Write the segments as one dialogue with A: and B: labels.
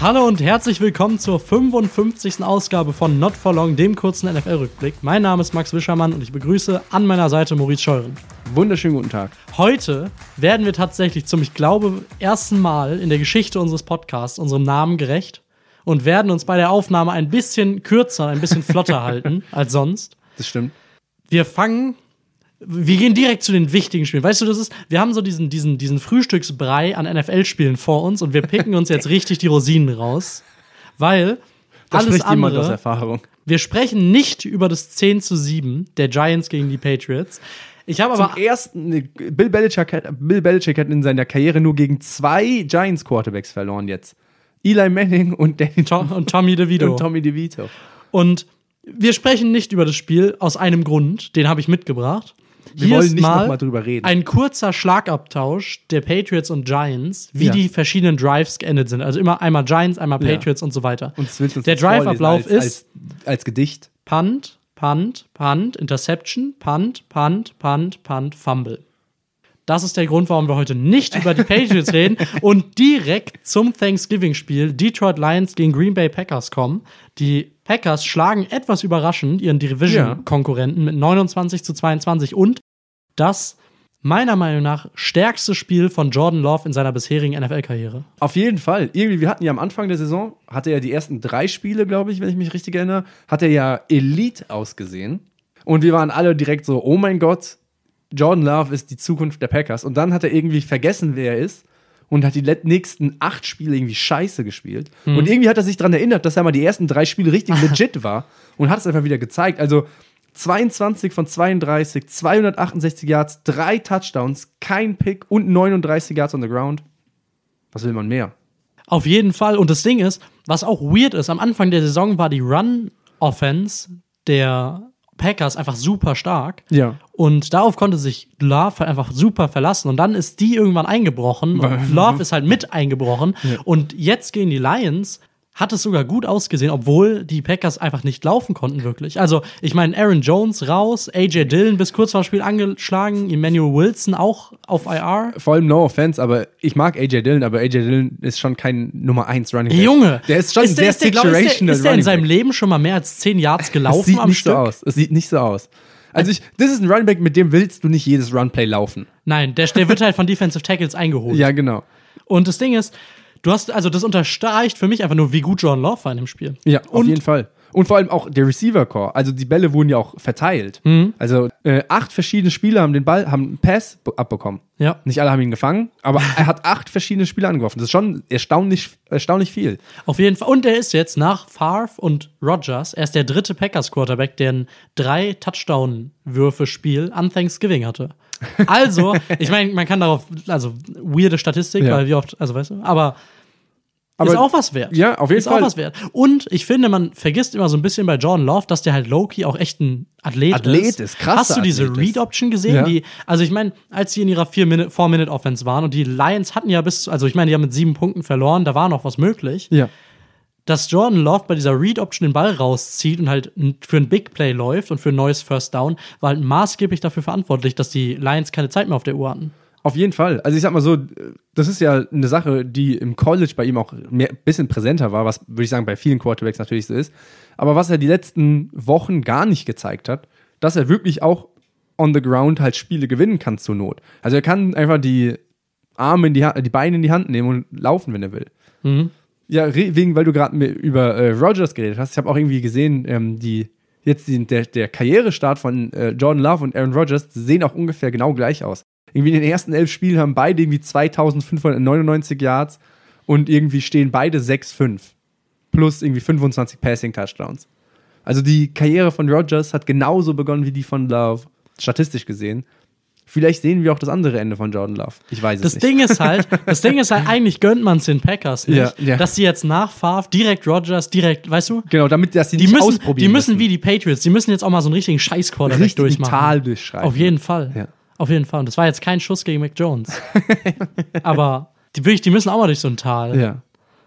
A: Hallo und herzlich willkommen zur 55. Ausgabe von Not For Long, dem kurzen NFL-Rückblick. Mein Name ist Max Wischermann und ich begrüße an meiner Seite Maurice Scheuren.
B: Wunderschönen guten Tag.
A: Heute werden wir tatsächlich zum, ich glaube, ersten Mal in der Geschichte unseres Podcasts unserem Namen gerecht und werden uns bei der Aufnahme ein bisschen kürzer, ein bisschen flotter halten als sonst.
B: Das stimmt.
A: Wir fangen wir gehen direkt zu den wichtigen Spielen. Weißt du, das ist, wir haben so diesen, diesen, diesen Frühstücksbrei an NFL-Spielen vor uns und wir picken uns jetzt richtig die Rosinen raus. Weil
B: Da
A: alles
B: spricht jemand aus
A: andere,
B: Erfahrung.
A: wir sprechen nicht über das 10 zu 7 der Giants gegen die Patriots. Ich habe aber
B: Zum ersten, nee, Bill Belichick, hat, Bill Belichick hat in seiner Karriere nur gegen zwei Giants Quarterbacks verloren jetzt. Eli Manning und Danny
A: To- und Tommy DeVito.
B: und Tommy DeVito.
A: Und wir sprechen nicht über das Spiel aus einem Grund, den habe ich mitgebracht.
B: Wir
A: Hier
B: wollen nicht
A: mal
B: noch mal drüber reden.
A: Ein kurzer Schlagabtausch der Patriots und Giants, wie
B: Ja.
A: die verschiedenen Drives geendet sind. Also immer einmal Giants, einmal
B: Ja.
A: Patriots und so weiter.
B: Und
A: der Drive-Ablauf ist
B: als, als Gedicht.
A: Punt, Punt, Punt, Interception, Punt, Punt, Punt, Punt, Fumble. Das ist der Grund, warum wir heute nicht über die Patriots reden und direkt zum Thanksgiving-Spiel Detroit Lions gegen Green Bay Packers kommen. Die Packers schlagen etwas überraschend ihren Division-Konkurrenten mit 29 zu 22 und das meiner Meinung nach stärkste Spiel von Jordan Love in seiner bisherigen NFL-Karriere.
B: Auf jeden Fall. Irgendwie, wir hatten ja am Anfang der Saison, hatte er die ersten drei Spiele, glaube ich, wenn ich mich richtig erinnere, hat er ja Elite ausgesehen. Und wir waren alle direkt so, oh mein Gott, Jordan Love ist die Zukunft der Packers. Und dann hat er irgendwie vergessen, wer er ist. Und hat die nächsten acht Spiele irgendwie scheiße gespielt. Und irgendwie hat er sich daran erinnert, dass er mal die ersten drei Spiele richtig legit war. Und hat es einfach wieder gezeigt. Also 22 von 32, 268 Yards, drei Touchdowns, kein Pick und 39 Yards on the ground. Was will man mehr?
A: Auf jeden Fall. Und das Ding ist, was auch weird ist, am Anfang der Saison war die Run-Offense der Packers einfach super stark.
B: Ja.
A: Und darauf konnte sich Love halt einfach super verlassen. Und dann ist die irgendwann eingebrochen. Und Love ist halt mit eingebrochen. Und jetzt gegen die Lions hat es sogar gut ausgesehen, obwohl die Packers einfach nicht laufen konnten, wirklich. Also, ich meine, Aaron Jones raus, AJ Dillon bis kurz vor dem Spiel angeschlagen, Emmanuel Wilson auch auf IR.
B: Vor allem no offense, aber ich mag AJ Dillon, aber AJ Dillon ist schon kein Nummer 1 Running Back.
A: Junge,
B: der ist schon
A: ist der,
B: sehr
A: ist der, glaub- ist der,
B: situational.
A: ist der in
B: Running
A: seinem
B: Back.
A: Leben schon mal mehr als 10 Yards gelaufen
B: Es sieht
A: am
B: nicht
A: Stück?
B: so aus. Es sieht nicht so aus. Also ich, das ist ein Running Back, mit dem willst du nicht jedes Runplay laufen.
A: Nein, der, der wird halt von Defensive Tackles eingeholt.
B: Ja, genau.
A: Und das Ding ist, du hast, also das unterstreicht für mich einfach nur, wie gut John Love war in dem Spiel.
B: Ja, auf
A: Und-
B: jeden Fall. Und vor allem auch der Receiver-Core. Also die Bälle wurden ja auch verteilt.
A: Mhm.
B: Also äh, acht verschiedene Spieler haben den Ball, haben einen Pass abbekommen.
A: Ja.
B: Nicht alle haben ihn gefangen, aber er hat acht verschiedene Spieler angeworfen. Das ist schon erstaunlich, erstaunlich viel.
A: Auf jeden Fall. Und er ist jetzt nach Favre und Rogers, er ist der dritte Packers-Quarterback, der ein drei Touchdown-Würfe-Spiel an Thanksgiving hatte. Also, ich meine, man kann darauf, also weirde Statistik,
B: Ja.
A: weil wie oft, also weißt du, aber,
B: Aber-
A: ist auch was wert.
B: Ja, auf jeden
A: ist
B: Fall.
A: auch was wert. Und ich finde, man vergisst immer so ein bisschen bei Jordan Love, dass der halt Loki auch echt ein Athlet,
B: Athlet
A: ist.
B: ist, krasser
A: Hast du diese
B: ist.
A: Read-Option gesehen?
B: Ja.
A: Die, also ich meine, als sie in ihrer 4-Minute-Offense waren und die Lions hatten ja bis, also ich meine, die haben mit sieben Punkten verloren, da war noch was möglich
B: Ja.
A: Dass Jordan Love bei dieser Read-Option den Ball rauszieht und halt für ein Big Play läuft und für ein neues First Down, war halt maßgeblich dafür verantwortlich, dass die Lions keine Zeit mehr auf der Uhr hatten.
B: Auf jeden Fall. Also ich sag mal so, das ist ja eine Sache, die im College bei ihm auch ein bisschen präsenter war, was würde ich sagen bei vielen Quarterbacks natürlich so ist. Aber was er die letzten Wochen gar nicht gezeigt hat, dass er wirklich auch on the ground halt Spiele gewinnen kann zur Not. Also er kann einfach die Arme in die Hand, die Beine in die Hand nehmen und laufen, wenn er will. Ja, wegen, weil du gerade über äh, Rogers geredet hast. Ich habe auch irgendwie gesehen, ähm, die jetzt die, der, der Karrierestart von äh, Jordan Love und Aaron Rodgers sehen auch ungefähr genau gleich aus. Irgendwie in den ersten elf Spielen haben beide irgendwie 2599 Yards und irgendwie stehen beide 6-5. Plus irgendwie 25 Passing Touchdowns. Also die Karriere von Rodgers hat genauso begonnen wie die von Love, statistisch gesehen. Vielleicht sehen wir auch das andere Ende von Jordan Love. Ich weiß es
A: Das
B: nicht.
A: Ding ist halt, das Ding ist halt, eigentlich gönnt man es den Packers nicht,
B: Ja, ja.
A: dass sie jetzt nach Favre direkt Rogers, direkt, weißt du?
B: genau, damit dass sie
A: Die
B: nicht
A: müssen,
B: ausprobieren
A: die müssen wie die Patriots, die müssen jetzt auch mal so einen richtigen Scheiß-Quarterback
B: richtig
A: durchmachen.
B: Tal durchschreiben.
A: Auf jeden Fall.
B: Ja.
A: Auf jeden Fall. Und das war jetzt kein Schuss gegen Mac Jones. Aber die, wirklich, die müssen auch mal durch so ein Tal.
B: Ja.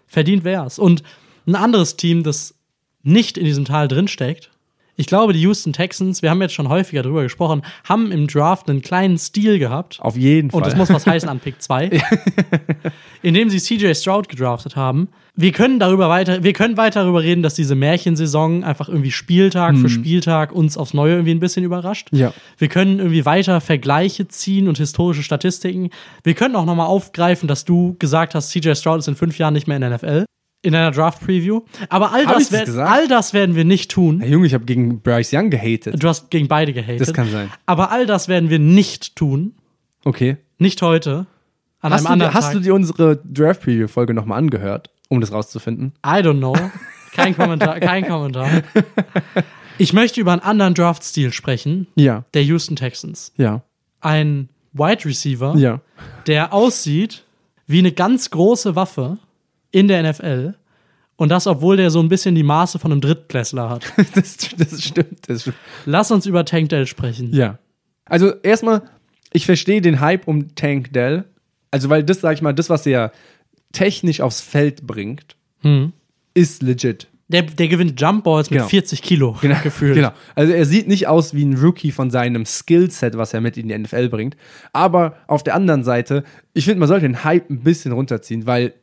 A: Verdient wär's. Und ein anderes Team, das nicht in diesem Tal drinsteckt, Ich glaube, die Houston Texans, wir haben jetzt schon häufiger drüber gesprochen, haben im Draft einen kleinen Stil gehabt.
B: Auf jeden Fall.
A: Und das muss was heißen an Pick 2. indem sie CJ Stroud gedraftet haben. Wir können darüber weiter, wir können weiter darüber reden, dass diese Märchensaison einfach irgendwie Spieltag für Spieltag uns aufs Neue irgendwie ein bisschen überrascht.
B: Ja.
A: Wir können irgendwie weiter Vergleiche ziehen und historische Statistiken. Wir können auch nochmal aufgreifen, dass du gesagt hast, CJ Stroud ist in fünf Jahren nicht mehr in der NFL. In deiner Draft-Preview. Aber all
B: Hab
A: das,
B: ich das
A: wer-
B: gesagt?
A: all das werden wir nicht tun.
B: Hey, Junge, ich habe gegen Bryce Young gehatet.
A: Du hast gegen beide gehatet.
B: Das kann sein.
A: Aber all das werden wir nicht tun.
B: Okay.
A: Nicht heute. An
B: Hast,
A: einem
B: du,
A: anderen
B: dir- hast
A: Tag.
B: du dir unsere Draft-Preview-Folge nochmal angehört, um das rauszufinden?
A: I don't know. Kein Kommentar, kein Kommentar. Ich möchte über einen anderen Draft-Stil sprechen,
B: Ja.
A: der Houston Texans.
B: Ja.
A: Ein Wide Receiver,
B: Ja.
A: der aussieht wie eine ganz große Waffe in der NFL. Und das, obwohl der so ein bisschen die Maße von einem Drittklässler hat.
B: Das, das stimmt. Das stimmt.
A: Lass uns über Tank Dell sprechen.
B: Ja. Also erstmal, ich verstehe den Hype um Tank Dell. Also, weil das, sag ich mal, das, was er technisch aufs Feld bringt, ist legit.
A: Der, der gewinnt Jump Balls mit
B: Genau.
A: 40 Kilo
B: Genau,
A: gefühlt.
B: Genau. Also er sieht nicht aus wie ein Rookie von seinem Skillset, was er mit in die NFL bringt. Aber auf der anderen Seite, ich finde, man sollte den Hype ein bisschen runterziehen, weil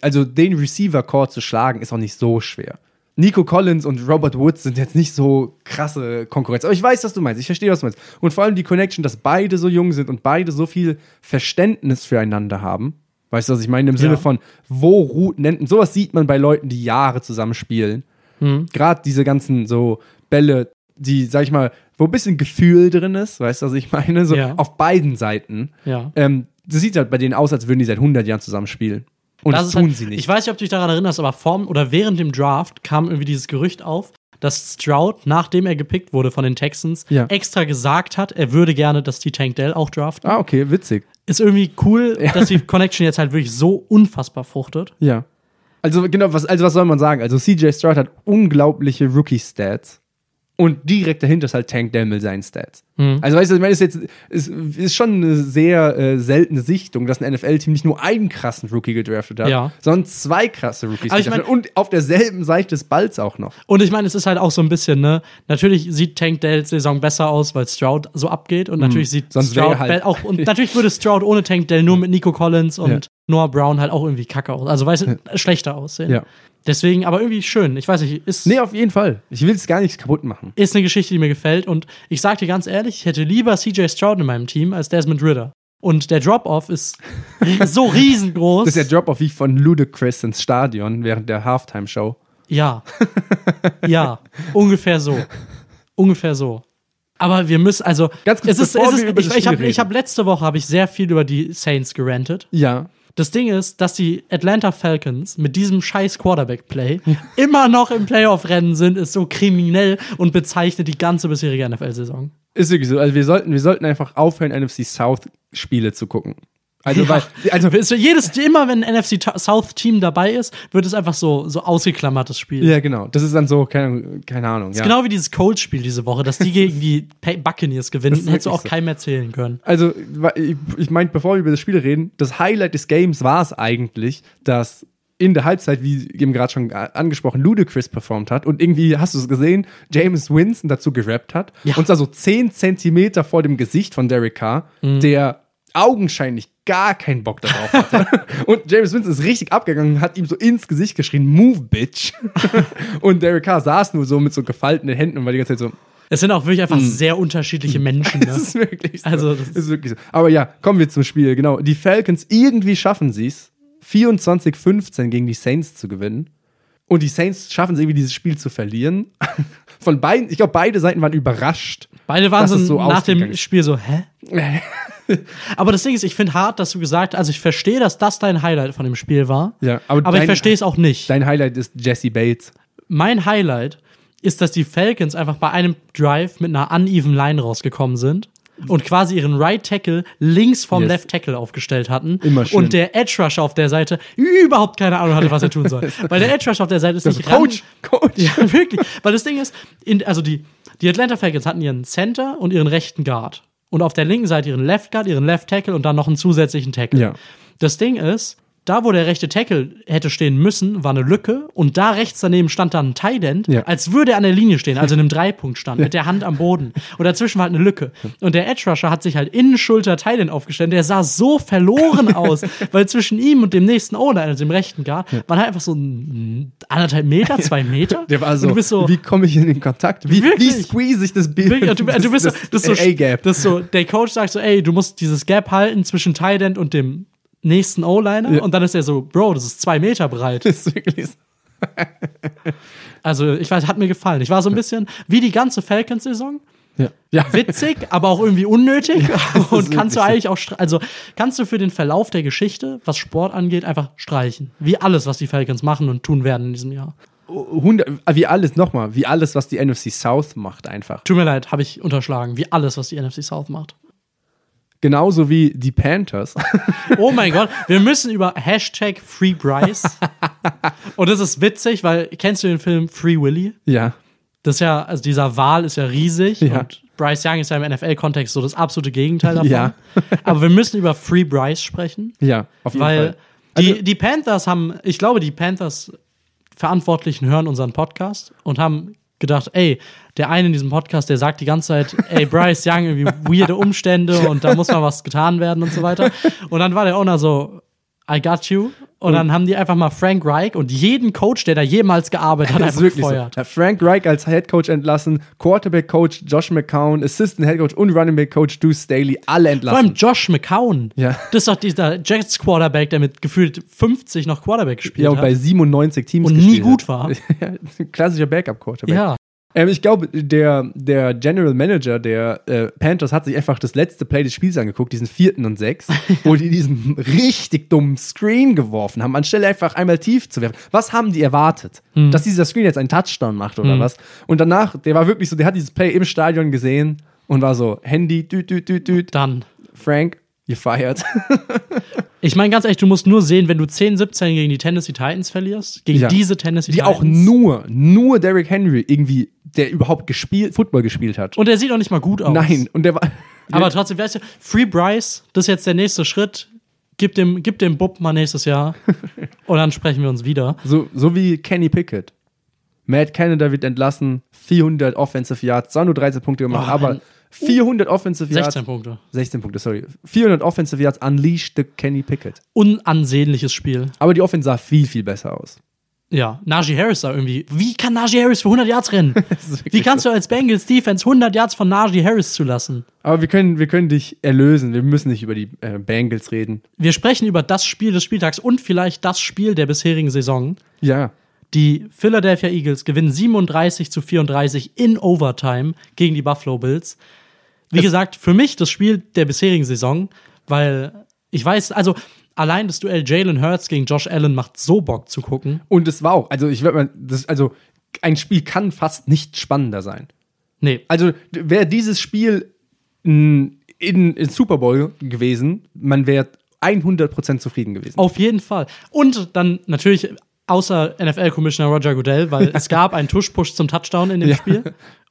B: also den Receiver-Core zu schlagen, ist auch nicht so schwer. Nico Collins und Robert Woods sind jetzt nicht so krasse Konkurrenz. Aber ich weiß, was du meinst. Ich verstehe, was du meinst. Und vor allem die Connection, dass beide so jung sind und beide so viel Verständnis füreinander haben. Weißt du, was ich meine? Im Sinne
A: Ja.
B: von, wo Routen enden. Sowas sieht man bei Leuten, die Jahre zusammen spielen. Gerade diese ganzen so Bälle, die, sag ich mal, wo ein bisschen Gefühl drin ist, weißt du, was ich meine? So
A: Ja.
B: auf beiden Seiten.
A: Ja.
B: Ähm, das sieht halt bei denen aus, als würden die seit 100 Jahren zusammen spielen. Und das,
A: ist
B: tun
A: halt,
B: sie nicht.
A: Ich weiß nicht, ob du dich daran erinnerst, aber vorm oder während dem Draft kam irgendwie dieses Gerücht auf, dass Stroud, nachdem er gepickt wurde von den Texans,
B: Ja.
A: extra gesagt hat, er würde gerne, dass die Tank Dell auch draften.
B: ah, okay, witzig.
A: Ist irgendwie cool, dass die Connection jetzt halt wirklich so unfassbar fruchtet.
B: Ja. Also, genau, was, also was soll man sagen? Also, CJ Stroud hat unglaubliche Rookie-Stats. Und direkt dahinter ist halt Tank Dell mit seinen Stats.
A: Mhm.
B: Also, weißt du, ich meine, es ist jetzt ist, ist schon eine sehr äh, seltene Sichtung, dass ein NFL-Team nicht nur einen krassen Rookie gedraftet hat,
A: Ja.
B: sondern zwei krasse Rookies
A: ich mein-.
B: Und auf derselben Seite des Balls auch noch.
A: Und ich meine, es ist halt auch so ein bisschen, ne? Natürlich sieht Tank Dells Saison besser aus, weil Stroud so abgeht. Und natürlich sieht
B: Mhm. Sonst
A: Stroud
B: halt-
A: auch. Und natürlich würde Stroud ohne Tank Dell nur mit Nico Collins und. Noah Brown halt auch irgendwie kacke aus. Also, weißt du, schlechter aussehen.
B: Ja.
A: Deswegen, aber irgendwie schön. Ich weiß nicht, ist.
B: Nee, auf jeden Fall. Ich will es gar nicht kaputt machen.
A: ist eine Geschichte, die mir gefällt. Und ich sag dir ganz ehrlich, ich hätte lieber CJ Stroud in meinem Team als Desmond Ritter. Und der Drop-Off ist so riesengroß.
B: Das ist der Drop-Off wie von Ludacris ins Stadion während der Halftime-Show.
A: ja. Ja. Ungefähr so. Ungefähr so. Aber wir müssen, also.
B: Ganz kurz,
A: es ist, es ist, ich ich habe hab letzte Woche habe ich sehr viel über die Saints gerantet.
B: Ja.
A: Das Ding ist, dass die Atlanta Falcons mit diesem scheiß Quarterback-Play immer noch im Playoff-Rennen sind, ist so kriminell und bezeichnet die ganze bisherige NFL-Saison.
B: Ist wirklich so. Also wir sollten, wir sollten einfach aufhören, NFC South-Spiele zu gucken. Also,
A: Ja.
B: weil, also,
A: wird jedes, immer wenn ein NFC South Team dabei ist, wird es einfach so, so ausgeklammertes Spiel.
B: ja, genau. Das ist dann so, keine, keine Ahnung. Ja.
A: Genau wie dieses Colts-Spiel diese Woche, dass die gegen die Buccaneers gewinnen,
B: ist
A: hättest du auch
B: so.
A: keinem erzählen können.
B: Also, ich, ich meine, bevor wir über das Spiel reden, das Highlight des Games war es eigentlich, dass in der Halbzeit, wie eben gerade schon angesprochen, Ludacris performt hat und irgendwie, hast du es gesehen, James Winston dazu gerappt hat
A: Ja.
B: und zwar so 10 Zentimeter vor dem Gesicht von Derek Carr,
A: Mhm.
B: der augenscheinlich gar keinen Bock darauf hatte. und James Winston ist richtig abgegangen und hat ihm so ins Gesicht geschrien, move, bitch. und Derek Carr saß nur so mit so gefalteten Händen und war die ganze Zeit so,
A: Es sind auch wirklich einfach sehr unterschiedliche Menschen.
B: Das
A: Ne?
B: ist wirklich so.
A: Also, das
B: das ist wirklich so. Aber ja, kommen wir zum Spiel. Genau. Die Falcons, irgendwie schaffen sie es, 24-15 gegen die Saints zu gewinnen. Und die Saints schaffen es irgendwie, dieses Spiel zu verlieren. Von beiden, ich glaube, beide Seiten waren überrascht.
A: Beide waren so,
B: so
A: nach dem. Spiel so, hä? Aber das Ding ist, ich finde hart, dass du gesagt hast, also ich verstehe, dass das dein Highlight von dem Spiel war.
B: Ja, aber
A: aber ich
B: dein-
A: verstehe es auch nicht.
B: Dein Highlight ist Jesse Bates.
A: mein Highlight ist, dass die Falcons einfach bei einem Drive mit einer uneven Line rausgekommen sind und quasi ihren Right Tackle links vom
B: Yes.
A: Left Tackle aufgestellt hatten.
B: Immer schön.
A: Und der Edge Rusher auf der Seite überhaupt keine Ahnung hatte, was er tun soll. Weil der Edge Rusher auf der Seite ist
B: Das
A: nicht
B: Coach, Coach.
A: Ja, wirklich. Weil das Ding ist, in, also die, die Atlanta Falcons hatten ihren Center und ihren rechten Guard. Und auf der linken Seite ihren Left Guard, ihren Left Tackle und dann noch einen zusätzlichen Tackle.
B: Ja.
A: Das Ding ist, da, wo der rechte Tackle hätte stehen müssen, war eine Lücke und da rechts daneben stand dann ein Tight End,
B: Ja.
A: als würde er an der Linie stehen, also in einem Dreipunktstand, mit der Hand am Boden. Und dazwischen war halt eine Lücke. Und der Edge Rusher hat sich halt Innenschulter Tight End aufgestellt. Der sah so verloren aus, weil zwischen ihm und dem nächsten O-Line, also dem rechten Guard, waren halt einfach so anderthalb Meter, zwei Meter.
B: Der war so,
A: so,
B: wie komme ich in den Kontakt? Wie, wie squeeze ich das Bild?
A: Du, du bist so, das so, der Coach sagt so, ey, du musst dieses Gap halten zwischen Tight End und dem nächsten O-Liner.
B: Ja.
A: Und dann ist er so, Bro, das ist zwei Meter breit.
B: Das ist wirklich so.
A: Also, ich weiß, hat mir gefallen. Ich war so ein bisschen wie die ganze Falcons-Saison.
B: Ja. ja.
A: Witzig, aber auch irgendwie unnötig.
B: ist
A: und kannst du eigentlich auch, also kannst du für den Verlauf der Geschichte, was Sport angeht, einfach streichen. Wie alles, was die Falcons machen und tun werden in diesem Jahr.
B: 100, wie alles, nochmal, wie alles, was die NFC South macht, einfach.
A: Tut mir leid, habe ich unterschlagen. Wie alles, was die NFC South macht.
B: Genauso wie die Panthers.
A: Oh mein Gott, wir müssen über Hashtag Free Bryce. Und das ist witzig, weil kennst du den Film Free Willy?
B: ja.
A: Das ist ja, also dieser Wal ist ja riesig
B: Ja.
A: und Bryce Young ist ja im NFL-Kontext so das absolute Gegenteil davon.
B: Ja.
A: Aber wir müssen über Free Bryce sprechen,
B: Ja, auf jeden
A: weil
B: Fall. Also
A: die, die Panthers haben, ich glaube, die Panthers Verantwortlichen hören unseren Podcast und haben gedacht, ey, der eine in diesem Podcast, der sagt die ganze Zeit, ey, Bryce Young, irgendwie weirde Umstände und da muss mal was getan werden und so weiter. Und dann war der Owner so, I got you. Und dann haben die einfach mal Frank Reich und jeden Coach, der da jemals gearbeitet hat, einfach
B: so.
A: gefeuert.
B: Ja, Frank Reich als Head Coach entlassen, Quarterback Coach Josh McCown, Assistant Head Coach und Running Back Coach Deuce Staley, alle
A: Vor allem
B: entlassen.
A: Josh McCown.
B: Ja.
A: Das ist doch dieser Jets Quarterback, der mit gefühlt 50 noch Quarterback gespielt
B: Ja, und bei
A: hat.
B: 97 Teams
A: Und nie gut
B: hat.
A: war.
B: Klassischer Backup Quarterback.
A: Ja.
B: Ähm, ich glaube, der, der General Manager der äh, Panthers hat sich einfach das letzte Play des Spiels angeguckt, diesen vierten und sechs, wo die diesen richtig dummen Screen geworfen haben, anstelle einfach einmal tief zu werfen. Was haben die erwartet?
A: Hm.
B: Dass dieser Screen jetzt einen Touchdown macht oder was? Und danach, der war wirklich so, der hat dieses Play im Stadion gesehen und war so, Handy, düt, düt, düt, düt,
A: Dann.
B: Frank, you're fired.
A: Ich meine ganz ehrlich, du musst nur sehen, wenn du 10-17 gegen die Tennessee Titans verlierst, gegen
B: Ja.
A: diese Tennessee
B: Die
A: Titans.
B: auch nur, nur Derrick Henry irgendwie, der überhaupt gespielt, Football gespielt hat.
A: Und der sieht auch nicht mal gut aus.
B: Nein, und der war.
A: Aber trotzdem, weißt du, Free Bryce, das ist jetzt der nächste Schritt. Gib dem, gib dem Bub mal nächstes Jahr. und dann sprechen wir uns wieder.
B: So, so wie Kenny Pickett. Matt Canada wird entlassen, 400 Offensive Yards, zwar nur 13 Punkte gemacht,
A: Oh,
B: aber. 400 Offensive Yards.
A: 16 Punkte.
B: 16 Punkte, sorry. 400 Offensive Yards unleashed the Kenny Pickett.
A: Unansehnliches Spiel.
B: Aber die Offense sah viel, viel besser aus.
A: Ja, Najee Harris da irgendwie. Wie kann Najee Harris für 100 Yards rennen? Wie kannst du als Bengals Defense 100 Yards von Najee Harris zulassen?
B: Aber wir können, wir können dich erlösen. Wir müssen nicht über die äh, Bengals reden.
A: Wir sprechen über das Spiel des Spieltags und vielleicht das Spiel der bisherigen Saison.
B: Ja.
A: Die Philadelphia Eagles gewinnen 37 zu 34 in Overtime gegen die Buffalo Bills. Wie
B: Es-
A: gesagt, für mich das Spiel der bisherigen Saison, weil ich weiß, also allein das Duell Jalen Hurts gegen Josh Allen macht so Bock zu gucken.
B: Und es war auch, also ich würde mal, das, also ein Spiel kann fast nicht spannender sein.
A: Nee,
B: Also wäre dieses Spiel in, in, in Super Bowl gewesen, man wäre 100% zufrieden gewesen.
A: auf jeden Fall. Und dann natürlich außer NFL-Commissioner Roger Goodell, weil es gab einen Tush-Push zum Touchdown in dem
B: Ja.
A: Spiel.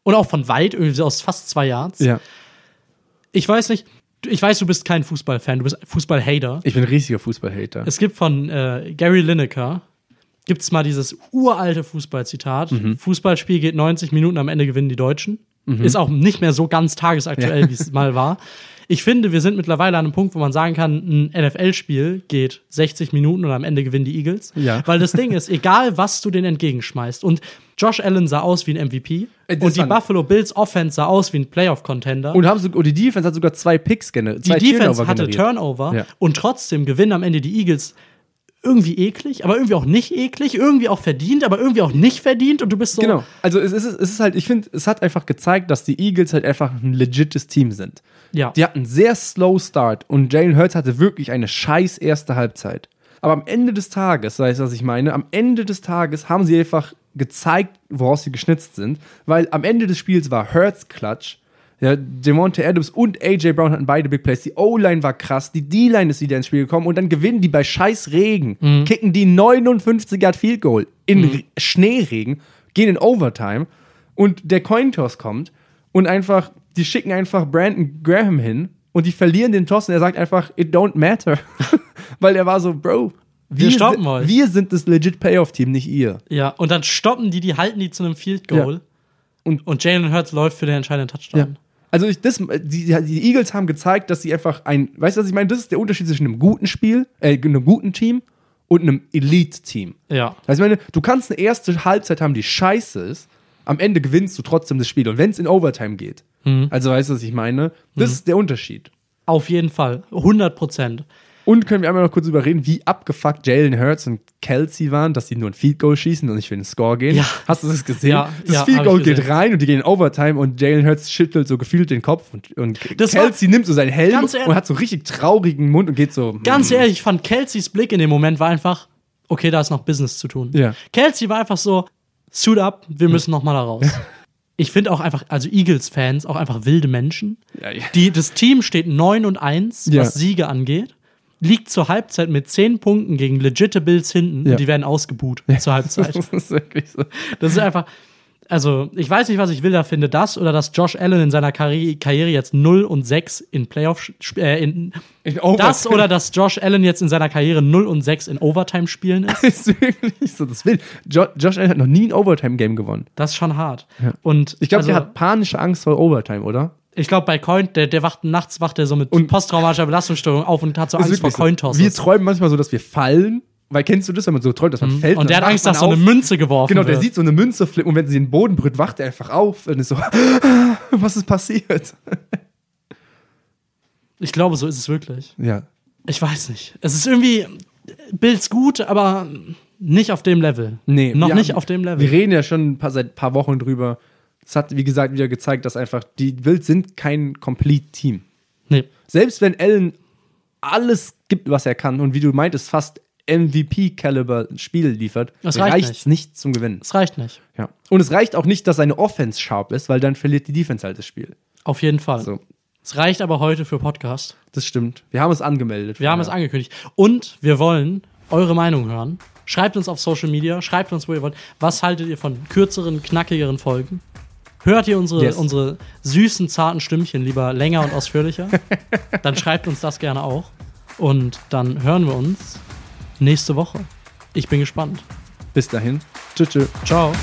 A: Und auch von weit, irgendwie aus fast zwei Yards.
B: Ja.
A: Ich weiß nicht, ich weiß, du bist kein Fußballfan, du bist Fußball-Hater.
B: Ich bin ein riesiger Fußballhater.
A: Es gibt von äh, Gary Lineker gibt es mal dieses uralte Fußballzitat.
B: Mhm.
A: Fußballspiel geht 90 Minuten, am Ende gewinnen die Deutschen. Ist auch nicht mehr so ganz tagesaktuell, wie es mal war. Ich finde, wir sind mittlerweile an einem Punkt, wo man sagen kann, ein NFL-Spiel geht 60 Minuten und am Ende gewinnen die Eagles.
B: Ja.
A: Weil das Ding ist, egal was du denen entgegenschmeißt. Und Josh Allen sah aus wie ein MVP.
B: Äh, das
A: Und die Buffalo Bills Offense sah aus wie ein Playoff-Contender.
B: Und, haben und die Defense hat sogar zwei Picks generiert.
A: Die Defense
B: Turnover
A: hatte
B: generiert.
A: Turnover
B: Ja.
A: und trotzdem gewinnen am Ende die Eagles irgendwie eklig, aber irgendwie auch nicht eklig, irgendwie auch verdient, aber irgendwie auch nicht verdient und du bist so.
B: Genau. Also es ist, es ist halt, ich finde, es hat einfach gezeigt, dass die Eagles halt einfach ein legites Team sind.
A: Ja.
B: Die hatten einen sehr slow Start und Jalen Hurts hatte wirklich eine scheiß erste Halbzeit. Aber am Ende des Tages, weißt du, was ich meine? Am Ende des Tages haben sie einfach gezeigt, woraus sie geschnitzt sind, weil am Ende des Spiels war Hurts Klatsch. Ja, Demonte Adams und AJ Brown hatten beide Big Plays. Die O-Line war krass, die D-Line ist wieder ins Spiel gekommen und dann gewinnen die bei scheiß Regen, kicken die 59 Yard Field Goal in Re- Schneeregen, gehen in Overtime und der Cointoss kommt und einfach, die schicken einfach Brandon Graham hin und die verlieren den Toss und er sagt einfach, it don't matter. Weil er war so, Bro,
A: Wir stoppen
B: si-
A: euch.
B: Wir sind das legit Payoff-Team, nicht ihr.
A: Ja, und dann stoppen die, die halten die zu einem Field Goal.
B: Ja.
A: Und, und Jalen Hurts läuft für den entscheidenden Touchdown.
B: Also ich, das, die, die Eagles haben gezeigt, dass sie einfach ein, weißt du, was ich meine? Das ist der Unterschied zwischen einem guten Spiel, äh, einem guten Team und einem Elite-Team.
A: Ja.
B: Also ich meine, du kannst eine erste Halbzeit haben, die scheiße ist, am Ende gewinnst du trotzdem das Spiel. Und wenn es in Overtime geht, also weißt du, was ich meine? Das ist der Unterschied.
A: Auf jeden Fall. 100 Prozent.
B: Und können wir einmal noch kurz darüber reden, wie abgefuckt Jalen Hurts und Kelsey waren, dass die nur ein Field Goal schießen und nicht für den Score gehen.
A: Ja.
B: Hast du das gesehen?
A: Ja,
B: das
A: ja,
B: Field Goal geht rein und die gehen in Overtime und Jalen Hurts schüttelt so gefühlt den Kopf und, und Kelsey nimmt so seinen Helm
A: ehrlich-
B: und hat so richtig traurigen Mund und geht so.
A: Ganz ehrlich, ich fand Kelseys Blick in dem Moment war einfach, okay, da ist noch Business zu tun.
B: Ja.
A: Kelsey war einfach so, suit up, wir müssen noch mal da raus. Ich finde auch einfach, also Eagles-Fans, auch einfach wilde Menschen.
B: Ja, ja.
A: Die, das Team steht 9 und 1,
B: Ja.
A: was Siege angeht. Liegt zur Halbzeit mit 10 Punkten gegen legitime Bills hinten
B: Ja.
A: und die werden ausgebuht zur Halbzeit.
B: Das ist wirklich so.
A: Das ist einfach. Also, ich weiß nicht, was ich wilder finde, das oder dass Josh Allen in seiner Karri Karriere jetzt 0 und 6 in Playoff äh, in,
B: In
A: das oder dass Josh Allen jetzt in seiner Karriere 0 und 6 in Overtime spielen ist.
B: Das ist wirklich so. Das will. Jo Josh Allen hat noch nie ein Overtime-Game gewonnen.
A: Das ist schon hart. Und
B: Ich glaube,
A: also,
B: der hat panische Angst vor Overtime, oder?
A: Ich glaube bei Coin, der, der wacht nachts wacht der so mit
B: Und-
A: posttraumatischer Belastungsstörung auf und hat so Angst vor
B: so.
A: Cointosses.
B: Wir träumen manchmal so, dass wir fallen. Weil kennst du das, wenn man so träumt, dass man fällt?
A: Mhm. und der hat Angst, dass
B: man
A: so eine
B: auf.
A: Münze geworfen
B: Genau, der
A: wird.
B: sieht so eine Münze flippen und wenn sie den Boden berührt, wacht er einfach auf und ist so, was ist passiert?
A: Ich glaube, so ist es wirklich.
B: Ja.
A: Ich weiß nicht. Es ist irgendwie Bills gut, aber nicht auf dem Level.
B: Nee,
A: Noch
B: wir
A: nicht
B: haben-
A: auf dem Level.
B: Wir reden ja schon ein paar, seit ein paar Wochen drüber. Es hat, wie gesagt, wieder gezeigt, dass einfach die Bills sind kein Complete-Team.
A: nee.
B: Selbst wenn Allen alles gibt, was er kann und wie du meintest, fast MVP-Caliber Spiel liefert,
A: Das
B: reicht es nicht. zum Gewinnen.
A: Es reicht nicht.
B: Ja. Und es reicht auch nicht, dass seine Offense sharp ist, weil dann verliert die Defense halt das Spiel.
A: Auf jeden Fall.
B: So,
A: Es reicht aber heute für Podcast.
B: das stimmt. Wir haben es angemeldet.
A: Wir haben es angekündigt. Und wir wollen eure Meinung hören. Schreibt uns auf Social Media, schreibt uns, wo ihr wollt. Was haltet ihr von kürzeren, knackigeren Folgen? Hört ihr unsere,
B: Yes.
A: unsere süßen, zarten Stimmchen lieber länger und ausführlicher? dann schreibt uns das gerne auch. Und dann hören wir uns nächste Woche. Ich bin gespannt.
B: Bis dahin. Tschüss. tschüss.
A: Ciao.